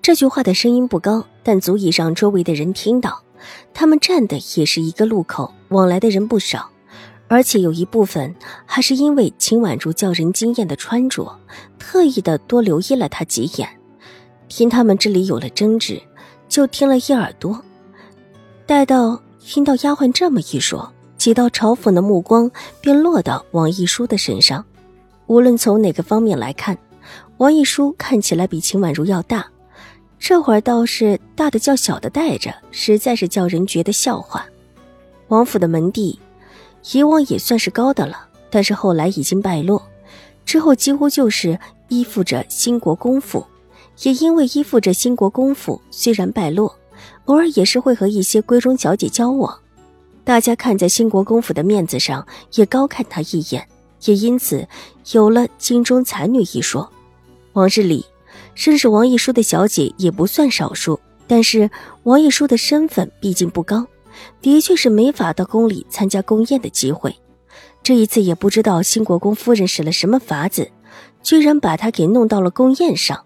这句话的声音不高，但足以让周围的人听到。他们站的也是一个路口，往来的人不少，而且有一部分还是因为秦婉如叫人惊艳的穿着，特意的多留意了她几眼。听他们这里有了争执，就听了一耳朵。待到听到丫鬟这么一说，几道嘲讽的目光便落到王一书的身上。无论从哪个方面来看，王一书看起来比秦婉如要大。这会儿倒是大的叫小的带着，实在是叫人觉得笑话。王府的门第，以往也算是高的了，但是后来已经败落，之后几乎就是依附着兴国公府。也因为依附着兴国公府，虽然败落，偶尔也是会和一些闺中小姐交往。大家看在兴国公府的面子上，也高看他一眼，也因此有了京中才女一说。往日里。甚至王一书的小姐也不算少数，但是王一书的身份毕竟不高，的确是没法到宫里参加宫宴的机会。这一次也不知道新国公夫人使了什么法子，居然把他给弄到了宫宴上。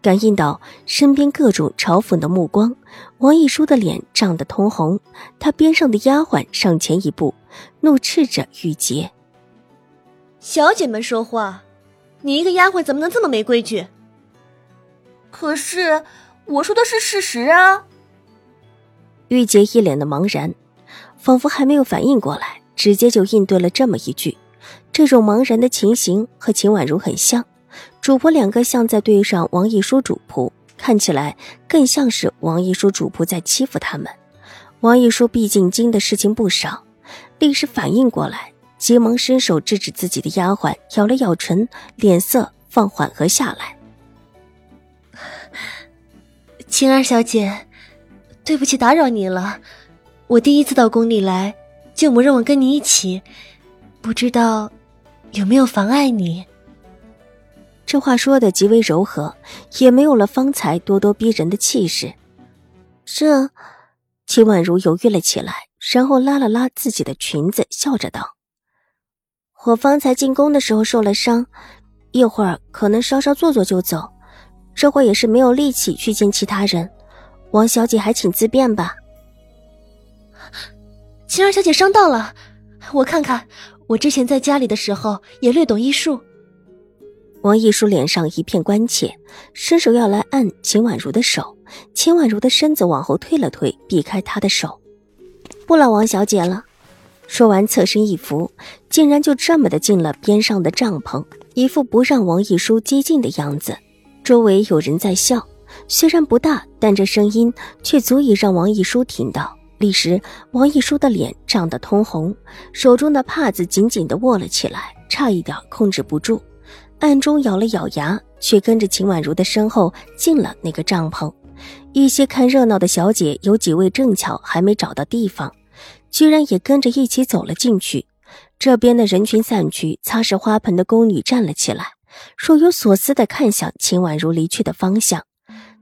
感应到身边各种嘲讽的目光，王一书的脸涨得通红。他边上的丫鬟上前一步，怒斥着玉洁：“小姐们说话，你一个丫鬟怎么能这么没规矩？”可是我说的是事实啊！玉洁一脸的茫然，仿佛还没有反应过来，直接就应对了这么一句。这种茫然的情形和秦婉如很像，主仆两个像在对上王一书主仆，看起来更像是王一书主仆在欺负他们。王一书毕竟经的事情不少，立时反应过来，急忙伸手制止自己的丫鬟，咬了咬唇，脸色放缓和下来。晴儿小姐，对不起，打扰你了。我第一次到宫里来，舅母让我跟你一起，不知道有没有妨碍你。这话说的极为柔和，也没有了方才咄咄逼人的气势。这，秦婉如犹豫了起来，然后拉了拉自己的裙子，笑着道：“我方才进宫的时候受了伤，一会儿可能稍稍坐坐就走。”这会也是没有力气去见其他人，王小姐还请自便吧。晴儿小姐伤到了，我看看，我之前在家里的时候也略懂医术。王一书脸上一片关切，伸手要来按秦婉如的手，秦婉如的身子往后退了退，避开他的手。不劳王小姐了。说完，侧身一扶，竟然就这么的进了边上的帐篷，一副不让王一书接近的样子。周围有人在笑，虽然不大，但这声音却足以让王一书听到。立时，王一书的脸涨得通红，手中的帕子紧紧地握了起来，差一点控制不住，暗中咬了咬牙，却跟着秦婉如的身后进了那个帐篷。一些看热闹的小姐有几位正巧还没找到地方，居然也跟着一起走了进去。这边的人群散去，擦拭花盆的宫女站了起来。若有所思地看向秦婉如离去的方向，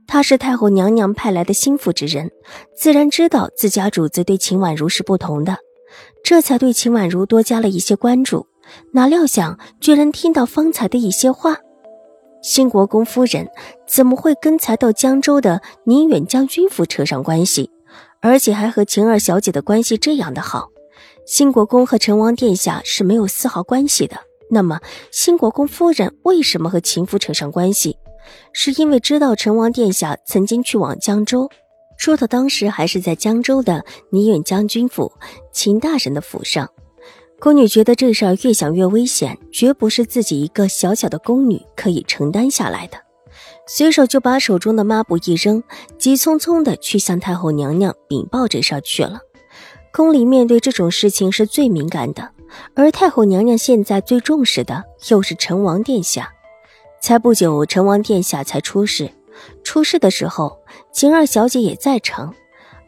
她是太后娘娘派来的心腹之人，自然知道自家主子对秦婉如是不同的，这才对秦婉如多加了一些关注。哪料想，居然听到方才的一些话。新国公夫人怎么会跟才到江州的宁远将军府扯上关系，而且还和秦二小姐的关系这样的好？新国公和成王殿下是没有丝毫关系的。那么，新国公夫人为什么和秦府扯上关系？是因为知道成王殿下曾经去往江州，说他当时还是在江州的宁远将军府秦大人的府上。宫女觉得这事儿越想越危险，绝不是自己一个小小的宫女可以承担下来的。随手就把手中的抹布一扔，急匆匆的去向太后娘娘禀报这事儿去了。宫里面对这种事情是最敏感的。而太后娘娘现在最重视的又是成王殿下，才不久，成王殿下才出世，出事的时候，晴儿小姐也在场，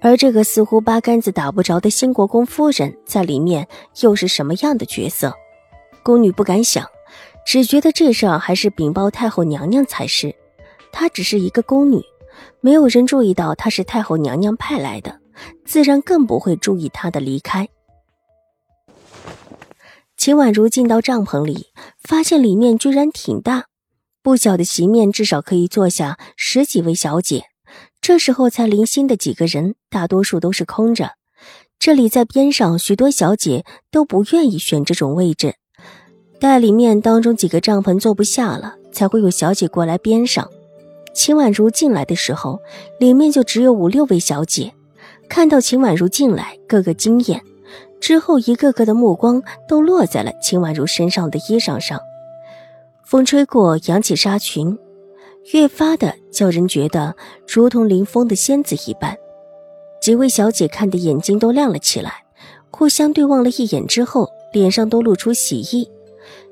而这个似乎八竿子打不着的新国公夫人在里面又是什么样的角色？宫女不敢想，只觉得这事儿还是禀报太后娘娘才是。她只是一个宫女，没有人注意到她是太后娘娘派来的，自然更不会注意她的离开。秦婉如进到帐篷里，发现里面居然挺大。不小的席面至少可以坐下十几位小姐，这时候才零星的几个人，大多数都是空着。这里在边上，许多小姐都不愿意选这种位置，待里面当中几个帐篷坐不下了，才会有小姐过来边上。秦婉如进来的时候，里面就只有五六位小姐，看到秦婉如进来，个个惊艳，之后一个个的目光都落在了秦婉如身上的衣裳上。风吹过，扬起纱裙，越发的叫人觉得如同临风的仙子一般。几位小姐看的眼睛都亮了起来，互相对望了一眼之后，脸上都露出喜意。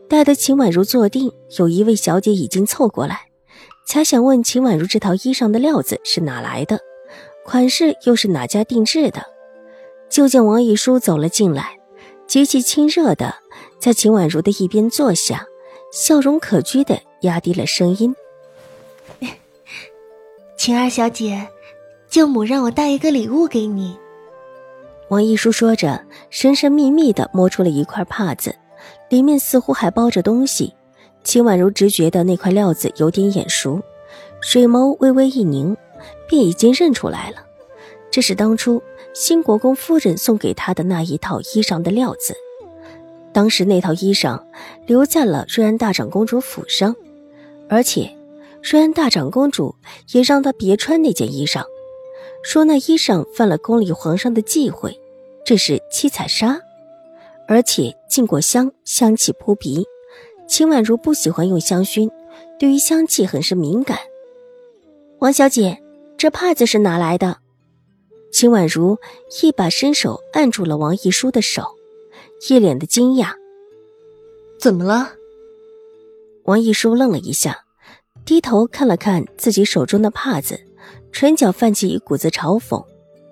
待得秦婉如坐定，有一位小姐已经凑过来，才想问秦婉如这套衣裳的料子是哪来的，款式又是哪家定制的。就见王一书走了进来，极其亲热的在秦婉如的一边坐下。笑容可掬的压低了声音：“ 晴儿小姐，舅母让我带一个礼物给你。”王一书说着，神神秘秘的摸出了一块帕子，里面似乎还包着东西。秦婉如直觉得那块料子有点眼熟，水眸微微一凝，便已经认出来了，这是当初新国公夫人送给他的那一套衣裳的料子。当时那套衣裳留在了瑞安大长公主府上，而且瑞安大长公主也让她别穿那件衣裳，说那衣裳犯了宫里皇上的忌讳。这是七彩纱，而且浸过香，香气扑鼻。秦婉如不喜欢用香薰，对于香气很是敏感。王小姐，这帕子是哪来的？秦婉如一把伸手按住了王一书的手。一脸的惊讶，怎么了？王一书愣了一下，低头看了看自己手中的帕子，唇角泛起一股子嘲讽。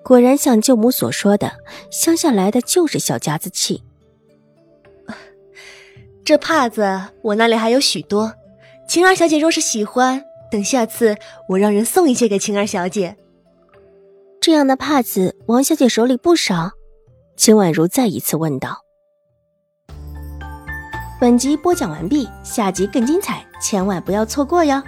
果然像舅母所说的，乡下来的就是小家子气。这帕子我那里还有许多，晴儿小姐若是喜欢，等下次我让人送一些给晴儿小姐。这样的帕子，王小姐手里不少。秦婉如再一次问道。本集播讲完毕，下集更精彩，千万不要错过哟。